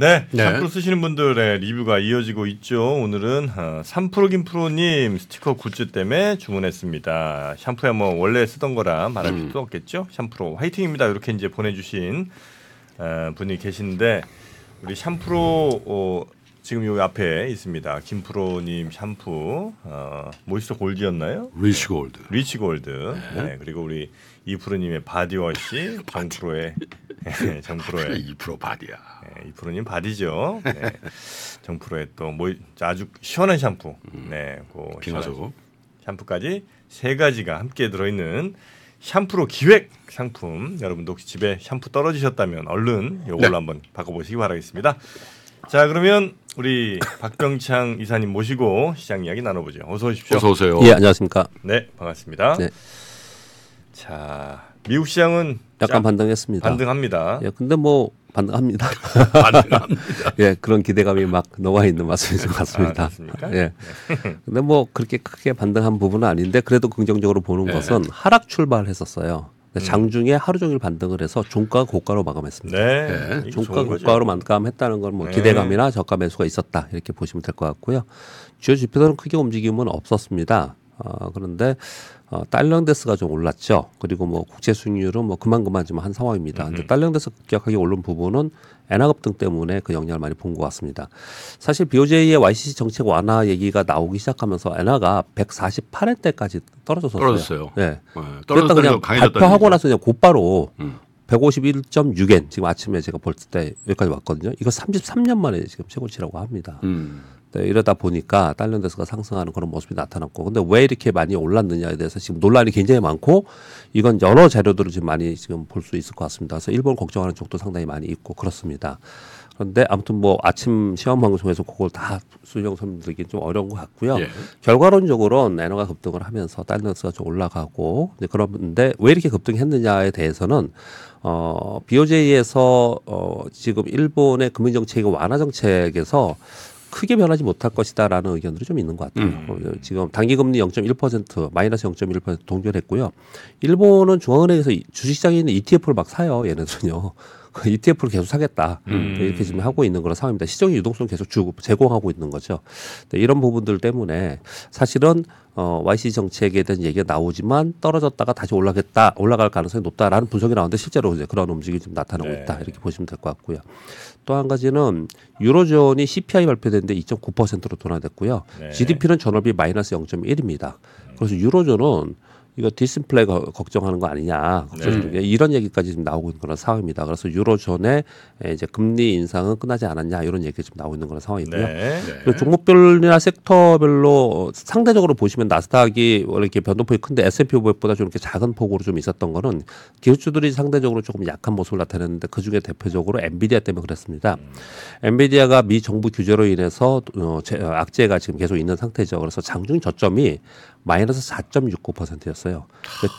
네, 네. 샴푸 쓰시는 분들의 리뷰가 이어지고 있죠. 오늘은 어, 3프로 김프로님 스티커 굿즈 때문에 주문했습니다. 샴푸야 뭐 원래 쓰던 거라 말할 음. 필요 없겠죠. 삼프로 화이팅입니다. 이렇게 이제 보내주신 어, 분이 계신데 우리 샴푸로 어, 지금 여기 앞에 있습니다. 김프로님 샴푸 어, moisture gold였나요? rich gold. rich gold. 네. 그리고 우리 이프로님의 바디워시, 정프로의 네, 정프로의 2% 바디야. 네, 이프로님 바디죠. 네. 정프로의 또뭐 아주 시원한 샴푸. 네, 그 빙하소. 샴푸까지 세 가지가 함께 들어있는 샴푸로 기획 상품. 여러분도 혹시 집에 샴푸 떨어지셨다면 얼른 이걸로 네. 한번 바꿔보시기 바라겠습니다. 자, 그러면 우리 박병창 이사님 모시고 시장 이야기 나눠보죠. 어서 오십시오. 어서 오세요. 예, 안녕하십니까. 네, 반갑습니다. 네. 자, 미국 시장은 약간 짝 반등했습니다. 반등합니다. 예, 근데 뭐 반등합니다. 반응합니다. 예, 그런 기대감이 막 녹아 있는 말씀인 것 아, 같습니다. 그렇습니까? 예. 근데 뭐 그렇게 크게 반등한 부분은 아닌데 그래도 긍정적으로 보는 네. 것은 하락 출발했었어요. 근데 장중에 하루 종일 반등을 해서 종가 고가로 마감했습니다. 네. 네. 종가. 고가로 마감했다는 건뭐 네. 기대감이나 저가 매수가 있었다 이렇게 보시면 될 것 같고요. 주요 지표들은 크게 움직임은 없었습니다. 어, 그런데 어, 달러인데스가 좀 올랐죠. 그리고 뭐 국채 수익률은 뭐 그만 그만 좀한 상황입니다. 근데 달러인데스 급격하게 오른 부분은 엔화 급등 때문에 그 영향을 많이 본 것 같습니다. 사실 BOJ의 YCC 정책 완화 얘기가 나오기 시작하면서 엔화가 148엔대까지 떨어졌었어요. 떨어졌어요. 네. 네. 그랬다 떨어졌다 그냥. 발표하고 나서 그냥 곧바로 음. 151.6엔 지금 아침에 제가 볼 때 여기까지 왔거든요. 이거 33년 만에 지금 최고치라고 합니다. 음. 네, 이러다 보니까 달러인데스가 상승하는 그런 모습이 나타났고, 근데 왜 이렇게 많이 올랐느냐에 대해서 지금 논란이 굉장히 많고, 이건 여러 자료들을 지금 많이 지금 볼 수 있을 것 같습니다. 그래서 일본 걱정하는 쪽도 상당히 많이 있고 그렇습니다. 그런데 아무튼 뭐 아침 시험 방송에서 그걸 다 수령 설명드리기 좀 어려운 것 같고요. 예. 결과론적으로는 엔화가 급등을 하면서 달러스가 좀 올라가고 그런데 왜 이렇게 급등했느냐에 대해서는 어 BOJ에서 어 지금 일본의 금융 정책의 완화 정책에서 크게 변하지 못할 것이다라는 의견들이 좀 있는 것 같아요. 어, 지금 단기 금리 0.1% 마이너스 0.1% 동결했고요. 일본은 중앙은행에서 이- 주식시장에 있는 ETF를 막 사요. 얘네들은요. 그 ETF를 계속 사겠다 음. 이렇게 지금 하고 있는 그런 상황입니다. 시장의 유동성 계속 주고 제공하고 있는 거죠. 네, 이런 부분들 때문에 사실은 어, YC 정책에 대한 얘기가 나오지만 떨어졌다가 다시 올라겠다 올라갈 가능성이 높다라는 분석이 나오는데 실제로 이제 그런 움직임이 좀 나타나고 네. 있다 이렇게 보시면 될 것 같고요. 또 한 가지는 유로존이 CPI 발표됐는데 2.9%로 둔화됐고요. 네. GDP는 전월비 마이너스 0.1입니다. 그래서 유로존은 이거 디플레이션 거- 걱정하는 거 아니냐 걱정 중에 이런 얘기까지 지금 나오고 있는 그런 상황입니다. 그래서 유로존의 에, 이제 금리 인상은 끝나지 않았냐 이런 얘기가 지금 나오고 있는 그런 상황이고요. 네. 그리고 종목별이나 섹터별로 어, 상대적으로 보시면 나스닥이 원래 이렇게 변동폭이 큰데 S&P 500보다 좀 이렇게 작은 폭으로 좀 있었던 거는 기술주들이 상대적으로 조금 약한 모습을 나타냈는데 그 중에 대표적으로 엔비디아 때문에 그랬습니다. 엔비디아가 미 정부 규제로 인해서 어, 제- 어, 악재가 지금 계속 있는 상태죠. 그래서 장중 저점이 마이너스 4.69%였어요.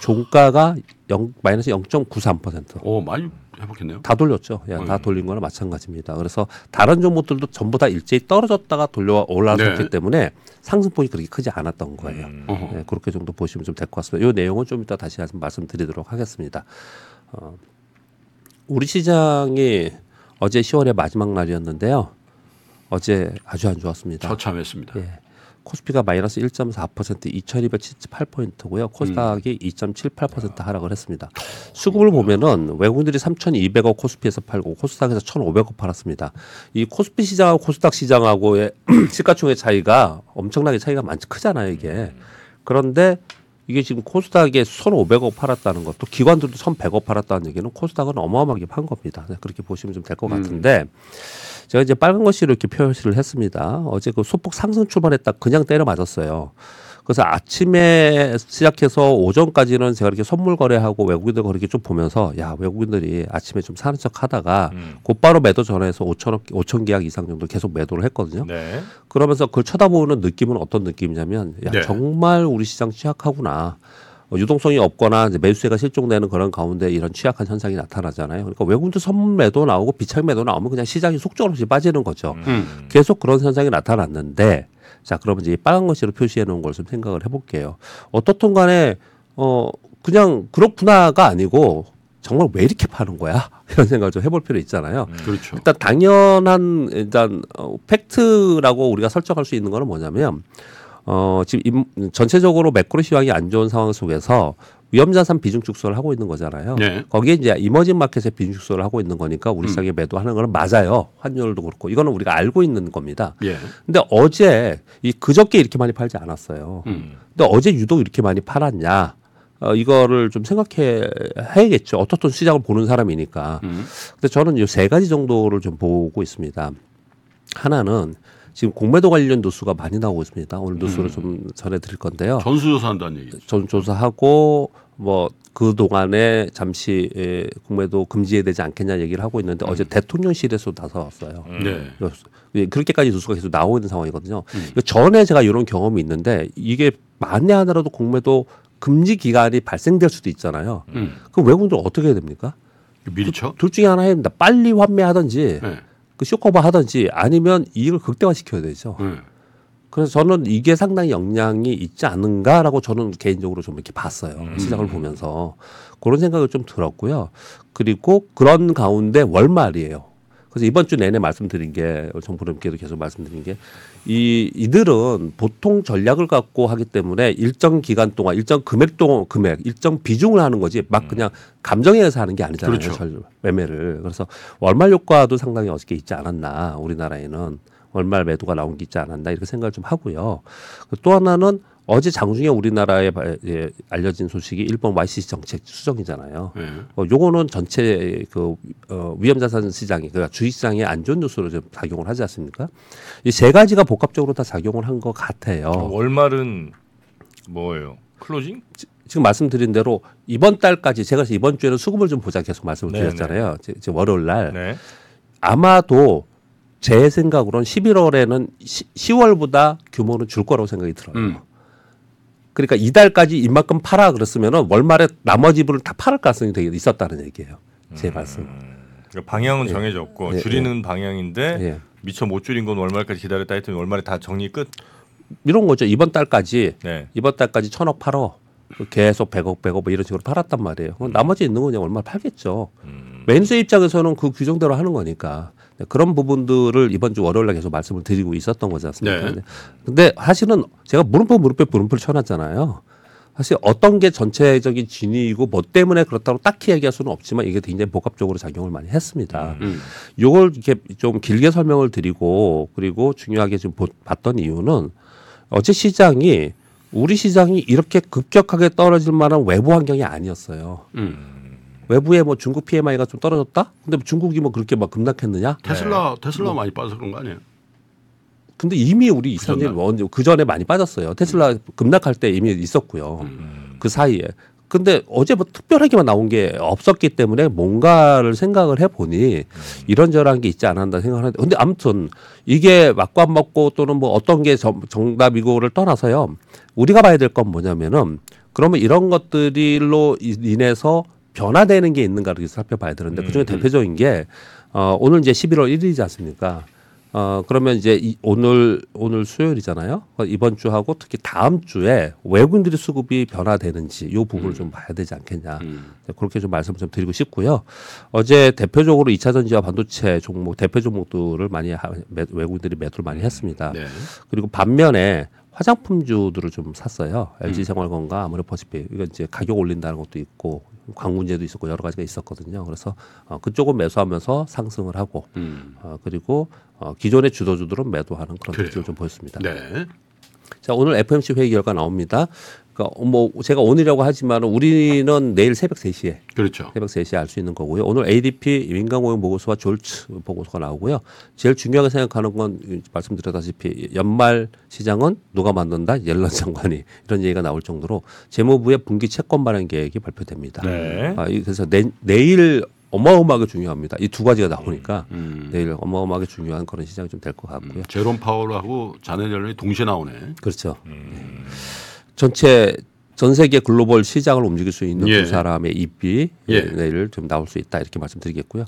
종가가 0, 마이너스 0.93%. 오 많이 회복했네요. 다 돌렸죠. 야, 다 돌린 거나 마찬가지입니다. 그래서 다른 종목들도 전부 다 일제히 떨어졌다가 돌려 올라섰기 네. 때문에 상승폭이 그렇게 크지 않았던 거예요. 음. 네, 그렇게 정도 보시면 좀 될 것 같습니다. 이 내용은 좀 이따 다시 말씀드리도록 하겠습니다. 어, 우리 시장이 어제 10월의 마지막 날이었는데요. 어제 아주 안 좋았습니다. 처참했습니다. 예. 코스피가 마이너스 1.4% 2278포인트고요. 코스닥이 2.78% 하락을 했습니다. 수급을 보면은 외국인들이 3,200억 코스피에서 팔고 코스닥에서 1,500억 팔았습니다. 이 코스피 시장하고 코스닥 시장하고의 시가총액 차이가 엄청나게 차이가 많지 크잖아요, 이게. 그런데 이게 지금 코스닥에 1,500억 팔았다는 것도 기관들도 1,100억 팔았다는 얘기는 코스닥은 어마어마하게 판 겁니다. 네, 그렇게 보시면 좀 될 것 같은데 제가 이제 빨간 글씨로 이렇게 표시를 했습니다. 어제 그 소폭 상승 출발했다 그냥 때려 맞았어요. 그래서 아침에 시작해서 오전까지는 제가 이렇게 선물 거래하고 외국인들 거래기 좀 보면서 야 외국인들이 아침에 좀 사는 척 하다가 음. 곧바로 매도 전화해서 5천억 5천 계약 이상 정도 계속 매도를 했거든요. 네. 그러면서 그걸 쳐다보는 느낌은 어떤 느낌이냐면 야 네. 정말 우리 시장 취약하구나. 어, 유동성이 없거나 이제 매수세가 실종되는 그런 가운데 이런 취약한 현상이 나타나잖아요. 그러니까 외국인들 선물 매도 나오고 비착 매도 나오면 그냥 시장이 속절없이 빠지는 거죠. 음. 계속 그런 현상이 나타났는데 자 그러면 이제 이 빨간 글씨로 표시해 놓은 걸 좀 생각을 해볼게요. 어떻든 간에 어 그냥 그렇구나가 아니고 정말 왜 이렇게 파는 거야? 이런 생각을 좀 해볼 필요 있잖아요. 그렇죠. 일단 당연한 일단 어, 팩트라고 우리가 설정할 수 있는 거는 뭐냐면 어 지금 임- 전체적으로 매크로 시황이 안 좋은 상황 속에서 위험자산 비중 축소를 하고 있는 거잖아요. 네. 거기에 이제 이머징 마켓에 비중 축소를 하고 있는 거니까 우리 시장에 매도하는 거는 맞아요. 환율도 그렇고 이거는 우리가 알고 있는 겁니다. 예. 근데 어제 이 그저께 이렇게 많이 팔지 않았어요. 음. 근데 어제 유독 이렇게 많이 팔았냐? 어, 이거를 좀 생각해 해야겠죠. 어떻든 시장을 보는 사람이니까. 음. 근데 저는 이 세 가지 정도를 좀 보고 있습니다. 하나는 지금 공매도 관련 뉴스가 많이 나오고 있습니다. 오늘 뉴스를 좀 전해드릴 건데요. 전수조사 한다는 얘기죠. 전 조사하고 뭐그 동안에 잠시 에, 공매도 금지해야 되지 않겠냐 얘기를 하고 있는데 어제 대통령실에서 나서왔어요. 네. 예, 그렇게까지 뉴스가 계속 나오고 있는 상황이거든요. 이거 전에 제가 이런 경험이 있는데 이게 만에 하나라도 공매도 금지 기간이 발생될 수도 있잖아요. 음. 그럼 외국인들 어떻게 해야 됩니까? 미리 쳐? 둘 중에 하나 해야 됩니다. 빨리 환매하든지 네. 그 쇼커버 하든지 아니면 이익을 극대화시켜야 되죠. 네. 그래서 저는 이게 상당히 영향이 있지 않은가라고 저는 개인적으로 좀 이렇게 봤어요. 시장을 보면서 그런 생각을 좀 들었고요. 그리고 그런 가운데 월말이에요. 그래서 이번 주 내내 말씀드린 게 정부님께도 계속 말씀드린 게 이 이들은 보통 전략을 갖고 하기 때문에 일정 기간 동안 일정 금액 동안 금액 일정 비중을 하는 거지 막 그냥 감정에 의해서 하는 게 아니잖아요. 그렇죠. 절- 매매를 그래서 월말 효과도 상당히 어저께 있지 않았나 우리나라에는 월말 매도가 나온 게 있지 않았나 이렇게 생각을 좀 하고요. 또 하나는 어제 장중에 우리나라에 바- 예, 알려진 소식이 일본 YCC 정책 수정이잖아요. 네. 어, 요거는 전체 그 어, 위험자산 시장이 그러니까 주식 시장에 안 좋은 뉴스로 좀 작용을 하지 않습니까? 이 세 가지가 복합적으로 다 작용을 한 것 같아요. 어, 월말은 뭐예요? closing? 지금 말씀드린 대로 이번 달까지 제가 이번 주에는 수급을 좀 보자 계속 말씀을 네네. 드렸잖아요. 지- 지금 월요일 날 네. 아마도 제 생각으로는 11월에는 시, 10월보다 규모는 줄 거라고 생각이 들어요. 음. 그러니까 이달까지 이만큼 팔아 그랬으면은 월말에 나머지 부분을 다 팔을 가능성이 되게 있었다는 얘기예요. 제 말씀. 그러니까 방향은 정해졌고 예, 줄이는 방향인데 예. 미처 못 줄인 건 월말까지 기다렸다 했더니 월말에 다 정리 끝. 이런 거죠. 이번 달까지 네. 이번 달까지 천억 팔어. 계속 100억, 100억 뭐 이런 식으로 팔았단 말이에요. 그럼 나머지 있는 건 그냥 얼마 팔겠죠. 매니저 입장에서는 그 규정대로 하는 거니까 네, 그런 부분들을 이번 주 월요일날 계속 말씀을 드리고 있었던 거지 않습니까? 네. 근데 사실은 제가 물음표 물음표 물음표를 쳐놨잖아요. 사실 어떤 게 전체적인 진위이고 뭐 때문에 그렇다고 딱히 얘기할 수는 없지만 이게 굉장히 복합적으로 작용을 많이 했습니다. 음. 요걸 이렇게 좀 길게 설명을 드리고 그리고 중요하게 좀 보- 봤던 이유는 어제 시장이 우리 시장이 이렇게 급격하게 떨어질 만한 외부 환경이 아니었어요. 음. 외부에 뭐 중국 PMI가 좀 떨어졌다? 근데 뭐 중국이 뭐 그렇게 막 급락했느냐? 테슬라 네. 테슬라 많이 빠져서 그런 거 아니에요? 근데 이미 우리 이사님 그 전에 많이 빠졌어요. 테슬라 급락할 때 이미 있었고요. 그 사이에. 근데 어제 뭐 특별하게만 나온 게 없었기 때문에 뭔가를 생각을 해보니 이런저런 게 있지 않았나 생각하는데 근데 아무튼 이게 맞고 안 맞고 또는 뭐 어떤 게 정- 정답이고를 떠나서요 우리가 봐야 될 건 뭐냐면은 그러면 이런 것들로 이- 인해서 변화되는 게 있는가를 살펴봐야 되는데 그중에 대표적인 게 어, 오늘 이제 11월 1일이지 않습니까? 어 그러면 이제 이, 오늘 오늘 수요일이잖아요. 어, 이번 주하고 특히 다음 주에 외국인들의 수급이 변화되는지 요 부분을 좀 봐야 되지 않겠냐. 음. 그렇게 좀 말씀 좀 드리고 싶고요. 어제 대표적으로 2차 전지와 반도체 종목 대표 종목들을 많이 하, 매, 외국인들이 매도를 많이 했습니다. 네. 그리고 반면에 화장품주들을 좀 샀어요. LG 생활건강, 아모레퍼시픽 이건 이제 가격 올린다는 것도 있고 광 문제도 있었고 여러 가지가 있었거든요. 그래서 어, 그쪽은 매수하면서 상승을 하고 음. 어, 그리고 어, 기존의 주도주들은 매도하는 그런 그래요. 특징을 좀 보였습니다. 네. 자 오늘 FMC 회의 결과 나옵니다. 그러니까 뭐 제가 오늘이라고 하지만 우리는 내일 새벽 3시에 그렇죠. 새벽 3시에 알 수 있는 거고요. 오늘 ADP 민간고용 보고서와 졸츠 보고서가 나오고요. 제일 중요하게 생각하는 건 말씀드렸다시피 연말 시장은 누가 만든다? 옐런 장관이 이런 얘기가 나올 정도로 재무부의 분기 채권 발행 계획이 발표됩니다. 네. 아, 이- 그래서 내, 내일 어마어마하게 중요합니다. 이 두 가지가 나오니까 음. 내일 어마어마하게 중요한 그런 시장이 좀 될 것 같고요. 제롬 파월하고 자네 옐런이 동시에 나오네. 그렇죠. 전체 전 세계 글로벌 시장을 움직일 수 있는 예. 두 사람의 입이 예. 내일 좀 나올 수 있다 이렇게 말씀드리겠고요.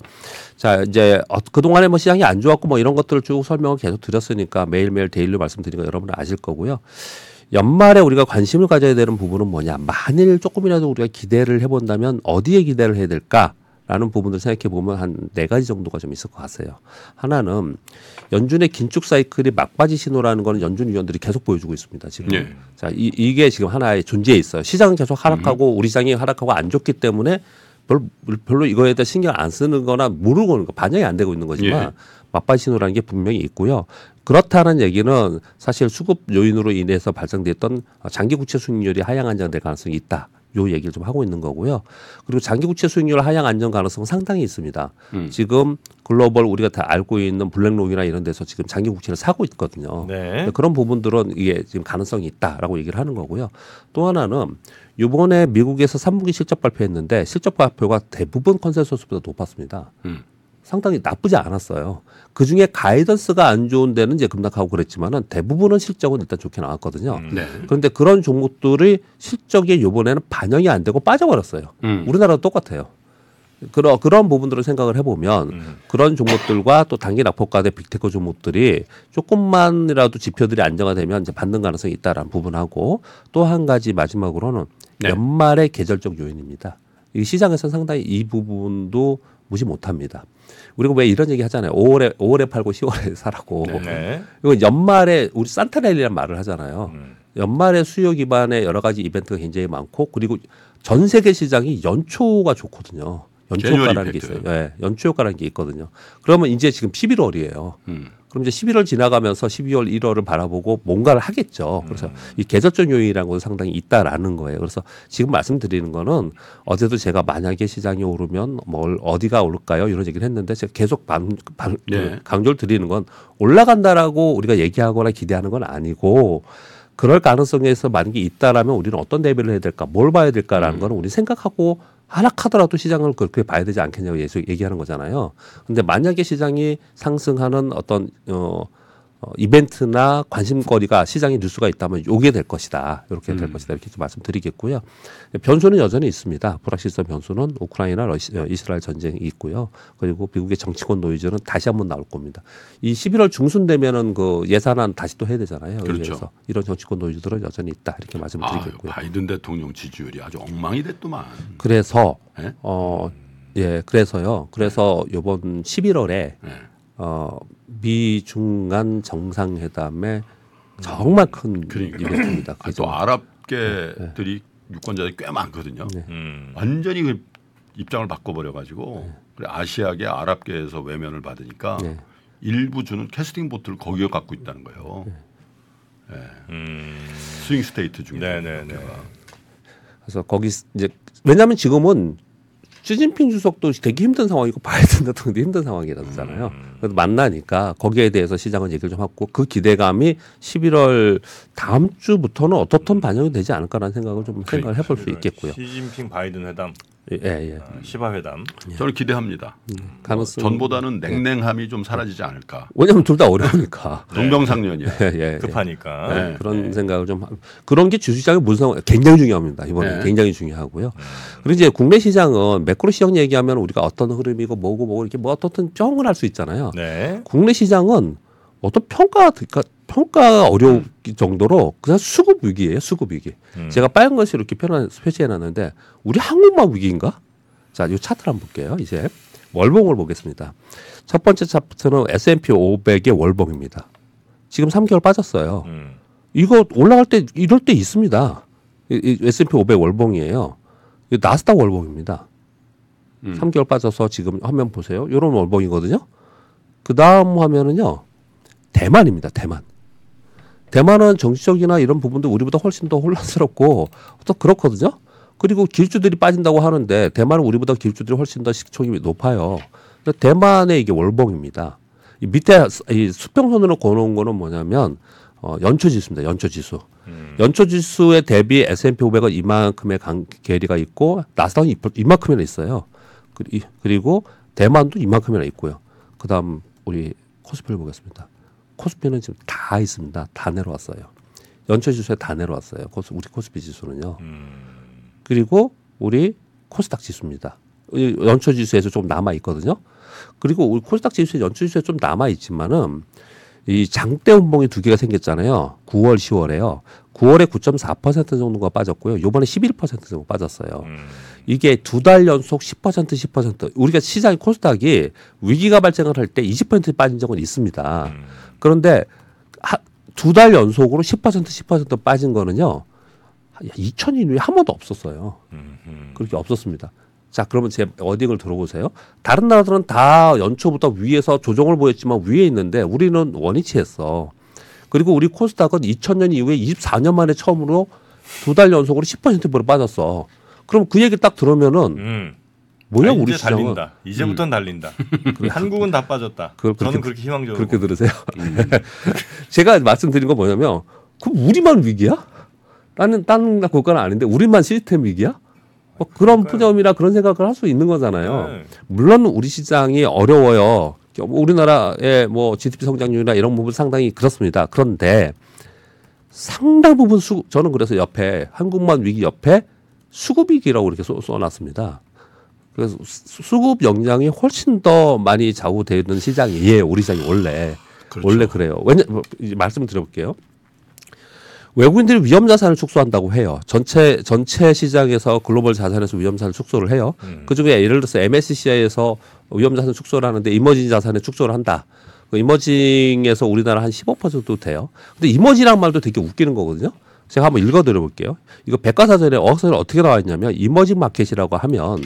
자 이제 어, 그 동안에 뭐 시장이 안 좋았고 뭐 이런 것들을 쭉 설명을 계속 드렸으니까 매일 매일 데일로 말씀드리는 거 여러분은 아실 거고요. 연말에 우리가 관심을 가져야 되는 부분은 뭐냐? 만일 조금이라도 우리가 기대를 해본다면 어디에 기대를 해야 될까? 라는 부분을 생각해 보면 한 네 가지 정도가 좀 있을 것 같아요. 하나는 연준의 긴축 사이클이 막바지 신호라는 거는 연준 위원들이 계속 보여주고 있습니다. 지금. 예. 자, 이, 이게 지금 하나의 존재에 있어요. 시장은 계속 하락하고 우리 시장이 하락하고 안 좋기 때문에 별로, 별로 이거에 대해 신경 안 쓰는 거나 모르고 있는 거 반영이 안 되고 있는 거지만 예. 맞바지 신호라는 게 분명히 있고요. 그렇다는 얘기는 사실 수급 요인으로 인해서 발생됐던 장기 국채 수익률이 하향 안정될 가능성이 있다. 요 얘기를 좀 하고 있는 거고요. 그리고 장기 국채 수익률 하향 안정 가능성 은 상당히 있습니다. 음. 지금 글로벌 우리가 다 알고 있는 블랙록이나 이런 데서 지금 장기 국채를 사고 있거든요. 네. 그런 부분들은 이게 지금 가능성이 있다라고 얘기를 하는 거고요. 또 하나는 이번에 미국에서 3분기 실적 발표했는데 실적 발표가 대부분 consensus보다 높았습니다. 음. 상당히 나쁘지 않았어요. 그 중에 guidance가 안 좋은 데는 이제 급락하고 그랬지만은 대부분은 실적은 일단 좋게 나왔거든요. 음. 네. 그런데 그런 종목들이 실적에 이번에는 반영이 안 되고 빠져버렸어요. 음. 우리나라도 똑같아요. 그런 그런 부분들을 생각을 해보면 음. 그런 종목들과 또 단기 낙폭과대 big tech 종목들이 조금만이라도 지표들이 안정화되면 이제 받는 가능성이 있다라는 부분하고 또 한 가지 마지막으로는 네. 연말의 계절적 요인입니다. 이 시장에서 상당히 이 부분도 무시 못합니다. 우리가 왜 이런 얘기 하잖아요. 5월에 5월에 팔고 10월에 사라고. 네. 이거 연말에 우리 산타렐리란 말을 하잖아요. 음. 연말에 수요 기반의 여러 가지 이벤트가 굉장히 많고 그리고 전 세계 시장이 연초가 좋거든요. 연초 제뉴얼 효과라는 게. 있어요. 예, 연초 효과라는 게 있거든요. 그러면 이제 지금 11월이에요. 음. 그럼 이제 11월 지나가면서 12월, 1월을 바라보고 뭔가를 하겠죠. 그래서 이 계절적 요인이라는 것도 상당히 있다라는 거예요. 그래서 지금 말씀드리는 거는 어제도 제가 만약에 시장이 오르면 뭘 어디가 오를까요? 이런 얘기를 했는데 제가 계속 반, 반, 네. 강조를 드리는 건 올라간다라고 우리가 얘기하거나 기대하는 건 아니고 그럴 가능성에서 만약에 있다라면 우리는 어떤 대비를 해야 될까, 뭘 봐야 될까라는 거는 우리 생각하고 하락하더라도 시장을 그렇게 봐야 되지 않겠냐고 얘기하는 거잖아요. 근데 만약에 시장이 상승하는 어떤 어, 어 이벤트나 관심거리가 시장에 뉴스가 있다면 요게 될 것이다. 이렇게 될 음. 것이다. 이렇게 좀 말씀드리겠고요. 변수는 여전히 있습니다. 불확실성 변수는 우크라이나 러시, 어, 이스라엘 전쟁이 있고요. 그리고 미국의 정치권 노이즈는 다시 한번 나올 겁니다. 이 11월 중순 되면은 그 예산안 다시 또 해야 되잖아요. 그렇죠. 그래서 이런 정치권 노이즈들은 여전히 있다. 이렇게 말씀드리겠고요. 바이든 대통령 지지율이 아주 엉망이 됐더만. 그래서 예? 어, 예, 그래서요. 그래서 요번 11월에 예. 어, 미중간 정상회담에 정말 큰 그러니까. 이벤트입니다. 아, 그게 또 좀- 아랍계들이 유권자들이 꽤 많거든요. 네. 음. 완전히 그 입장을 바꿔버려 가지고 그래 아시아계 아랍계에서 외면을 받으니까 네. 일부 주는 캐스팅 보트를 거기에 갖고 있다는 거예요. 음. swing state 중에 네네네. 그래서 거기 이제 왜냐하면 지금은 시진핑 주석도 되게 힘든 상황이고 바이든 대통령도 힘든 상황이라잖아요. 음. 그래서 만나니까 거기에 대해서 시장은 얘기를 좀 하고 그 기대감이 11월 다음 주부터는 어떻든 반영이 되지 않을까라는 생각을 좀 생각을 해볼 수 있겠고요. 시진핑 바이든 회담, 예, 예. 아, 시바 회담. 저는 기대합니다. 가능성 전보다는 냉랭함이 좀 사라지지 않을까. 왜냐하면 둘 다 어려우니까. 동병상련이에요. 예, 예. 급하니까. 네, 그런 생각을 좀 하- 그런 게 주시장의 무상 굉장히 중요합니다. 이번에 네. 굉장히 중요하고요. 그리고 이제 국내 시장은 매크로 시장 얘기하면 우리가 어떤 흐름이고 뭐고 뭐고 이렇게 뭐 어떻든 평을 할 수 있잖아요. 네. 국내 시장은 어떤 평가 그러니까 평가가 어려울 정도로 그냥 수급 위기예요. 수급 위기. 음. 제가 빨간 것을 이렇게 표현 표시해 놨는데 우리 한국만 위기인가? 자, 이 차트를 한번 볼게요. 이제 월봉을 보겠습니다. 첫 번째 차트는 S&P 500의 월봉입니다. 지금 3개월 빠졌어요. 음. 이거 올라갈 때 이럴 때 있습니다. 이, 이 S&P 500 월봉이에요. 이 나스닥 월봉입니다. 음. 3개월 빠져서 지금 화면 보세요. 이런 월봉이거든요. 그 다음 화면은요. 대만입니다. 대만. 대만은 정치적이나 이런 부분도 우리보다 훨씬 더 혼란스럽고 또 그렇거든요. 그리고 길주들이 빠진다고 하는데 대만은 우리보다 길주들이 훨씬 더 식총이 높아요. 대만의 이게 월봉입니다. 이 밑에 이 수평선으로 그어놓은 거는 뭐냐면 어, 연초 지수입니다. 연초 지수. 음. 연초 지수에 대비 S&P 500은 이만큼의 강, 괴리가 있고 나스닥은 이- 이만큼이나 있어요. 그리- 그리고 대만도 이만큼이나 있고요. 그다음 우리 코스피를 보겠습니다. 코스피는 지금 다 있습니다. 다 내려왔어요. 연초 지수에 다 내려왔어요. 코스, 우리 코스피 지수는요. 음. 그리고 우리 코스닥 지수입니다. 이 연초 지수에서 좀 남아 있거든요. 그리고 우리 코스닥 지수에 연초 지수에 좀 남아 있지만은 이 장대 운봉이 두 개가 생겼잖아요. 9월, 10월에요. 9월에 9.4% 정도가 빠졌고요. 요번에 11% 정도 빠졌어요. 음. 이게 두 달 연속 10% 10% 우리가 시장 코스닥이 위기가 발생을 할 때 20% 빠진 적은 있습니다. 음. 그런데 두 달 연속으로 10% 10% 빠진 거는요. 2000년 이후에 한 번도 없었어요. 음. 음. 그렇게 없었습니다. 자, 그러면 제 어딩을 들어보세요. 다른 나라들은 다 연초부터 위에서 조정을 보였지만 위에 있는데 우리는 원위치했어. 그리고 우리 코스닥은 2000년 이후에 24년 만에 처음으로 두 달 연속으로 10%로 빠졌어. 그럼 그 얘기 딱 들으면은 음. 뭐야 아, 우리 시장은 달린다. 이제부터는 달린다. 한국은 다 빠졌다. 그걸 저는 그렇게- 그렇게 희망적으로 그렇게. 들으세요. 제가 말씀드린 건 뭐냐면 그럼 우리만 위기야? 나는 다른 국가는 아닌데 우리만 시스템 위기야? 뭐 그런. 푸점이나 그런 생각을 할 수 있는 거잖아요. 네. 물론 우리 시장이 어려워요. 우리나라의 뭐 GDP 성장률이나 이런 부분 상당히 그렇습니다. 그런데 상당 부분 수 저는 그래서 옆에 한국만 위기 옆에 수급 위기라고 이렇게 써, 써놨습니다. 그래서 수- 수급 역량이 훨씬 더 많이 좌우되는 시장이에요. 우리 시장이 원래 그렇죠. 원래 그래요. 왜냐 뭐, 이제 말씀 드려볼게요. 외국인들이 위험 자산을 축소한다고 해요. 전체 전체 시장에서 글로벌 자산에서 위험 자산을 축소를 해요. 음. 그 중에 예를 들어서 MSCI에서 위험 자산 축소를 하는데 이머징 자산에 축소를 한다. 그 이머징에서 우리나라 한 15% 돼요. 근데 이머징이란 말도 되게 웃기는 거거든요. 제가 한번 읽어드려 볼게요. 이거 백과사전에 어학서에 어떻게 나와 있냐면 이머징 마켓이라고 하면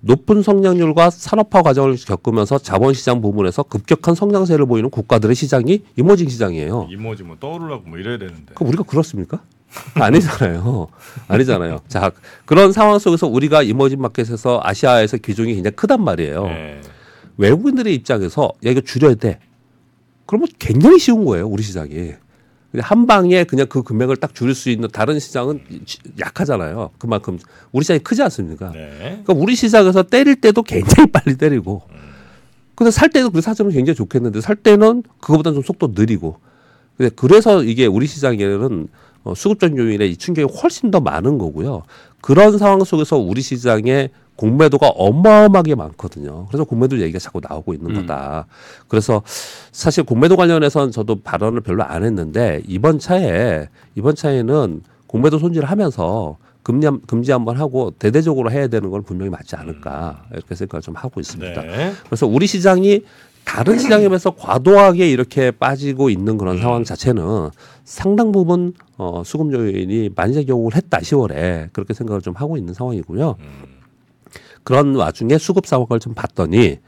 높은 성장률과 산업화 과정을 겪으면서 자본시장 부문에서 급격한 성장세를 보이는 국가들의 시장이 이머징 시장이에요. 이모지 뭐 떠오르려고 뭐 이래야 되는데. 그럼 우리가 그렇습니까? 아니잖아요. 아니잖아요. 자, 그런 상황 속에서 우리가 이머징 마켓에서 아시아에서 비중이 굉장히 크단 말이에요. 네. 외국인들의 입장에서 야 이거 줄여야 돼. 그러면 굉장히 쉬운 거예요, 우리 시장이. 한 방에 그냥 그 금액을 딱 줄일 수 있는 다른 시장은 지- 약하잖아요. 그만큼 우리 시장이 크지 않습니까? 네. 그러니까 우리 시장에서 때릴 때도 굉장히 빨리 때리고, 근데 살 때도 그 사정은 굉장히 좋겠는데 살 때는 그거보다 좀 속도 느리고. 근데 그래서 이게 우리 시장에는 어, 수급적 요인의 이 충격이 훨씬 더 많은 거고요. 그런 상황 속에서 우리 시장에 공매도가 어마어마하게 많거든요. 그래서 공매도 얘기가 자꾸 나오고 있는 거다. 그래서 사실 공매도 관련해서는 저도 발언을 별로 안 했는데 이번 차에 이번 차에는 공매도 손질을 하면서 금리 한- 금지 한번 하고 대대적으로 해야 되는 건 분명히 맞지 않을까 이렇게 생각을 좀 하고 있습니다. 네. 그래서 우리 시장이 다른 시장에 비해서 과도하게 이렇게 빠지고 있는 그런 상황 자체는 상당 부분 어, 수급 요인이 만작용을 했다 10월에 그렇게 생각을 좀 하고 있는 상황이고요. 그런 와중에 수급 상황을 좀 봤더니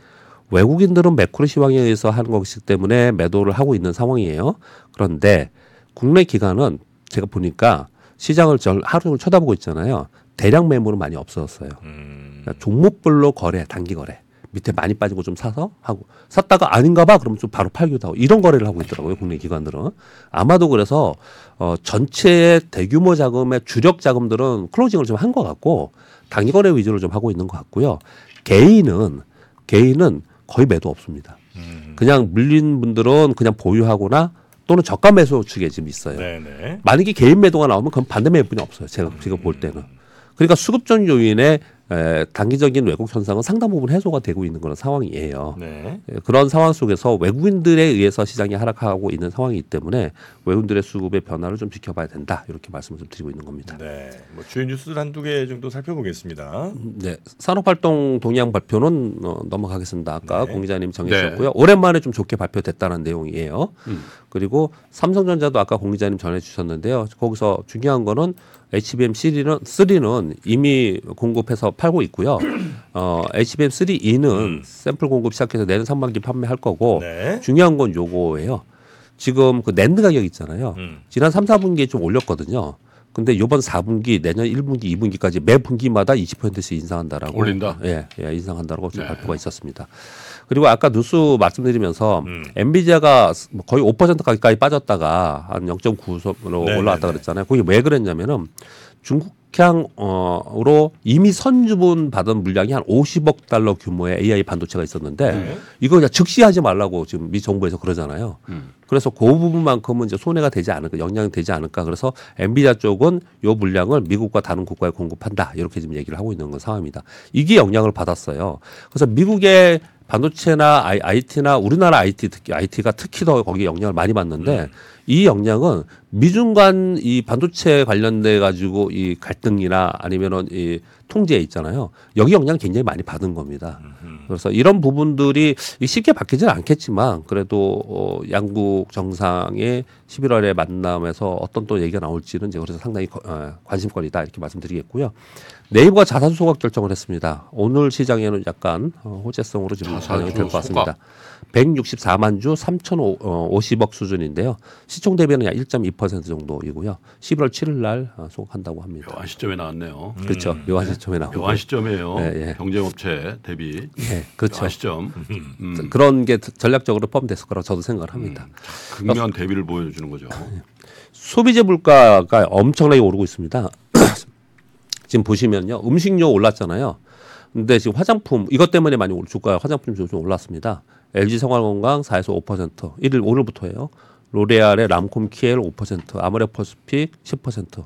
외국인들은 매크로 시황에 의해서 하는 것이기 때문에 매도를 하고 있는 상황이에요. 그런데 국내 기관은 제가 보니까 시장을 절 하루 종일 쳐다보고 있잖아요. 대량 매물은 많이 없어졌어요. 음. 그러니까 종목별로 거래, 단기 거래. 밑에 많이 빠진 거 좀 사서 하고 샀다가 아닌가 봐 그러면 좀 바로 팔기도 하고 이런 거래를 하고 있더라고요 국내 기관들은 아마도 그래서 어 전체 대규모 자금의 주력 자금들은 클로징을 좀 한 것 같고 단기 거래 위주로 좀 하고 있는 것 같고요 개인은 개인은 거의 매도 없습니다 음. 그냥 물린 분들은 그냥 보유하거나 또는 저가 매수 축에 지금 있어요 네네. 만약에 개인 매도가 나오면 그건 반대 매분이 없어요. 제가 지금 볼 때는. 그러니까 수급적 요인의 에, 단기적인 왜곡 현상은 상당 부분 해소가 되고 있는 그런 상황이에요. 네. 에, 그런 상황 속에서 외국인들에 의해서 시장이 하락하고 있는 상황이기 때문에 외국인들의 수급의 변화를 좀 지켜봐야 된다. 이렇게 말씀을 좀 드리고 있는 겁니다. 네. 뭐 주요 뉴스들 한두 개 정도 살펴보겠습니다. 네, 산업활동 동향 발표는 어, 넘어가겠습니다. 아까 네. 공 기자님 정해주셨고요. 오랜만에 좀 좋게 발표됐다는 내용이에요. 음. 그리고 삼성전자도 아까 공 기자님 전해주셨는데요. 거기서 중요한 거는 HBM 3는 3는 이미 공급해서 팔고 있고요. 어, HBM 3E는 샘플 공급 시작해서 내년 상반기 판매할 거고 네. 중요한 건 요거예요. 지금 그 낸드 가격 있잖아요. 음. 지난 3, 4분기에 좀 올렸거든요. 근데 요번 4분기 내년 1분기, 2분기까지 매 분기마다 20%씩 인상한다라고 올린다? 예, 예, 인상한다라고 좀 네. 발표가 있었습니다. 그리고 아까 뉴스 말씀드리면서 음. 엔비디아가 거의 5%까지 빠졌다가 한 0.9으로 네, 올라왔다 네, 네. 그랬잖아요. 그게 왜 그랬냐면은 중국향으로 이미 선주분 받은 물량이 한 50억 달러 규모의 AI 반도체가 있었는데 네. 이거 그냥 즉시하지 말라고 지금 미 정부에서 그러잖아요. 음. 그래서 그 부분만큼은 이제 손해가 되지 않을까, 영향이 되지 않을까. 그래서 엔비디아 쪽은 요 물량을 미국과 다른 국가에 공급한다. 이렇게 지금 얘기를 하고 있는 건 상황입니다. 이게 영향을 받았어요. 그래서 미국의 반도체나 IT나 우리나라 IT 특히 IT가 특히 더 거기에 영향을 많이 받는데 이 영향은 미중 간 이 반도체 관련돼 가지고 이 갈등이나 아니면은 이 통제 있잖아요. 여기 영향을 굉장히 많이 받은 겁니다. 그래서 이런 부분들이 쉽게 바뀌지는 않겠지만 그래도 어, 양국 정상의 11월에 만남에서 어떤 또 얘기가 나올지는 이제 그래서 상당히 거- 어, 관심거리다 이렇게 말씀드리겠고요. 네이버가 자산 소각 결정을 했습니다. 오늘 시장에는 약간 어, 호재성으로 지금 반영이 될 것 같습니다. 소각. 164만 주 3,050억 수준인데요. 시총 대비는 약 1.2% 정도이고요. 11월 7일 날 어, 소각한다고 합니다. 묘한 시점에 나왔네요. 그렇죠. 묘한 시점에 나오고. 묘한 시점이에요. 예, 예. 경쟁업체 대비 네, 그렇죠. 묘한 시점. 음, 그런 게 전략적으로 포함됐을 거라고 저도 생각을 합니다. 극명한 대비를 보여주는 거죠. 소비재 물가가 엄청나게 오르고 있습니다. 지금 보시면요. 음식료 올랐잖아요. 근데 지금 화장품 이것 때문에 많이 올- 주가 화장품 좀 올랐습니다. LG 생활건강 4에서 5%, 1일 오늘부터예요. 로레알의 람콤 키엘 5%, 아모레퍼스픽 10%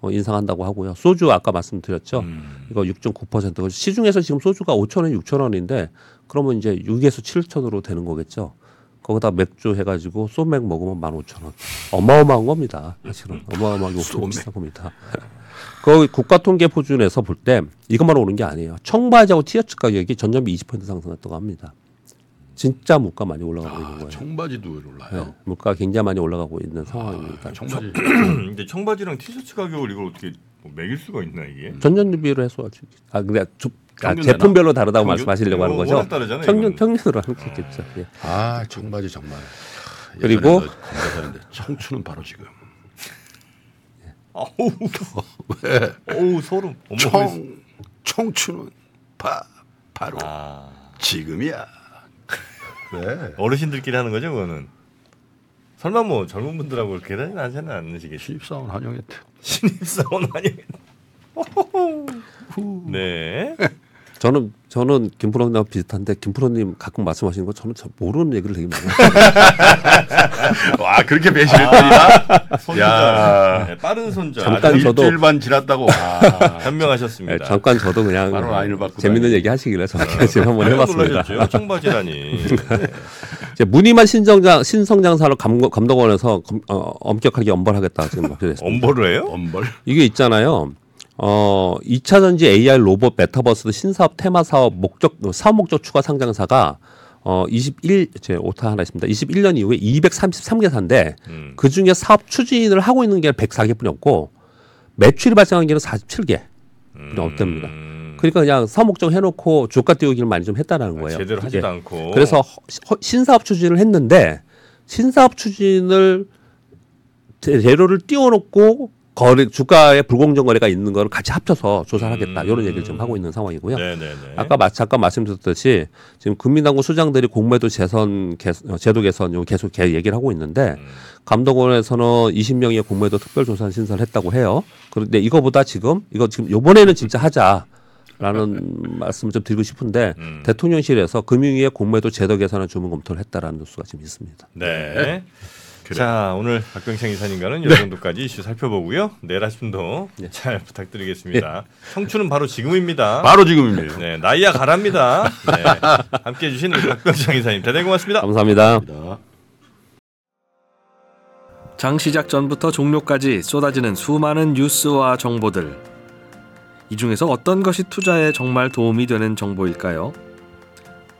어, 인상한다고 하고요. 소주 아까 말씀드렸죠. 이거 6.9%. 시중에서 지금 소주가 5천 원, 6천 원인데 그러면 이제 6에서 7천으로 되는 거겠죠. 거기다 맥주 해가지고 소맥 먹으면 15,000원. 어마어마한 겁니다. 사실은 어마어마하게. 비싼 겁니다. 그 국가 통계 포준에서 볼 때 이것만 오른 게 아니에요. 청바지하고 티셔츠 가격이 전년비 20% 상승했다고 합니다. 진짜 물가 많이 올라가고 있는 아, 거예요. 청바지도 네, 올라요. 물가 굉장히 많이 올라가고 있는 상황입니다. 아, 청바지. 근데 청바지랑 티셔츠 가격을 이걸 어떻게 뭐 매길 수가 있나 이게? 전년 대비로 해서 아 근데 주, 아, 제품별로 다르다고 평균? 말씀하시려고 하는 이거 거죠. 다르잖아요, 평균 이거는. 평균으로 함께겠죠. 예. 아 청바지 정말. 그리고- 검사하는데 청춘은 바로 지금. 아우 왜? 어우 소름. 어머, 청 청춘은 바 바로 아 지금이야. 왜? 어르신들끼리 하는 거죠 그거는. 설마 뭐 젊은 분들하고 그렇게 않지는 않으시겠지. 신입사원 환영했대. 신입사원 아니. 네. 저는 저는 김프로님하고 비슷한데 김프로님 가끔 말씀하시는 거 저는 잘 모르는 얘기를 되게 많이 해요. 와 그렇게 배신했더니나. 손자. 네, 빠른 손자. 잠깐 저도- 일주일만 지났다고. 아, 네, 현명하셨습니다. 잠깐 저도 그냥 바로 라인을 바꾸다니. 재밌는 얘기 하시길래 저렇게 지금 한번 해봤습니다. 청바지라니. 이제 무늬만 신성장 신성장사로 감, 감독원에서 검- 어, 엄격하게 엄벌하겠다 지금 발표됐습니다. 엄벌을 해요? 엄벌. 이게 있잖아요. 어, 2차 전지 AI 로봇 메타버스 신사업 테마 사업 목적 사업 목적 추가 상장사가 어 21, 제 오타 하나 있습니다. 21년 이후에 233개사인데 음. 그 중에 사업 추진을 하고 있는 게 104개뿐이 없고 매출이 발생한 게는 47개 뿐이 없답니다. 음, 그러니까 그냥 사업 목적 해놓고 주가 띄우기를 많이 좀 했다라는 거예요. 제대로 예. 하지도 않고. 그래서 허- 허- 신사업 추진을 했는데 신사업 추진을 재- 재료를 띄워놓고 거래 주가에 불공정 거래가 있는 거를 같이 합쳐서 조사를 하겠다 이런 얘기를 지금 하고 있는 상황이고요. 네네네. 아까 마, 잠깐 말씀드렸듯이 지금 국민당국 수장들이 공매도 재선 개, 어, 제도 개선 요 계속 개 얘기를 하고 있는데 음. 감독원에서는 20명의 공매도 특별조사 신설을 했다고 해요. 그런데 이거보다 지금 이거 지금 요번에는 진짜 하자. 라는 말씀을 좀 드리고 싶은데 음. 대통령실에서 금융위의 공매도 제도 개선을 주문 검토를 했다라는 뉴스가 지금 있습니다. 네. 자 오늘 박병창 이사님과는 이 정도까지 이슈 살펴보고요. 내일 아침도 네. 잘 부탁드리겠습니다. 청춘은 바로 지금입니다. 바로 지금입니다. 네, 나이야 가랍니다. 네, 함께 해 주신 우리 박병창 이사님 대단히 고맙습니다. 감사합니다. 장 시작 전부터 종료까지 쏟아지는 수많은 뉴스와 정보들. 이 중에서 어떤 것이 투자에 정말 도움이 되는 정보일까요?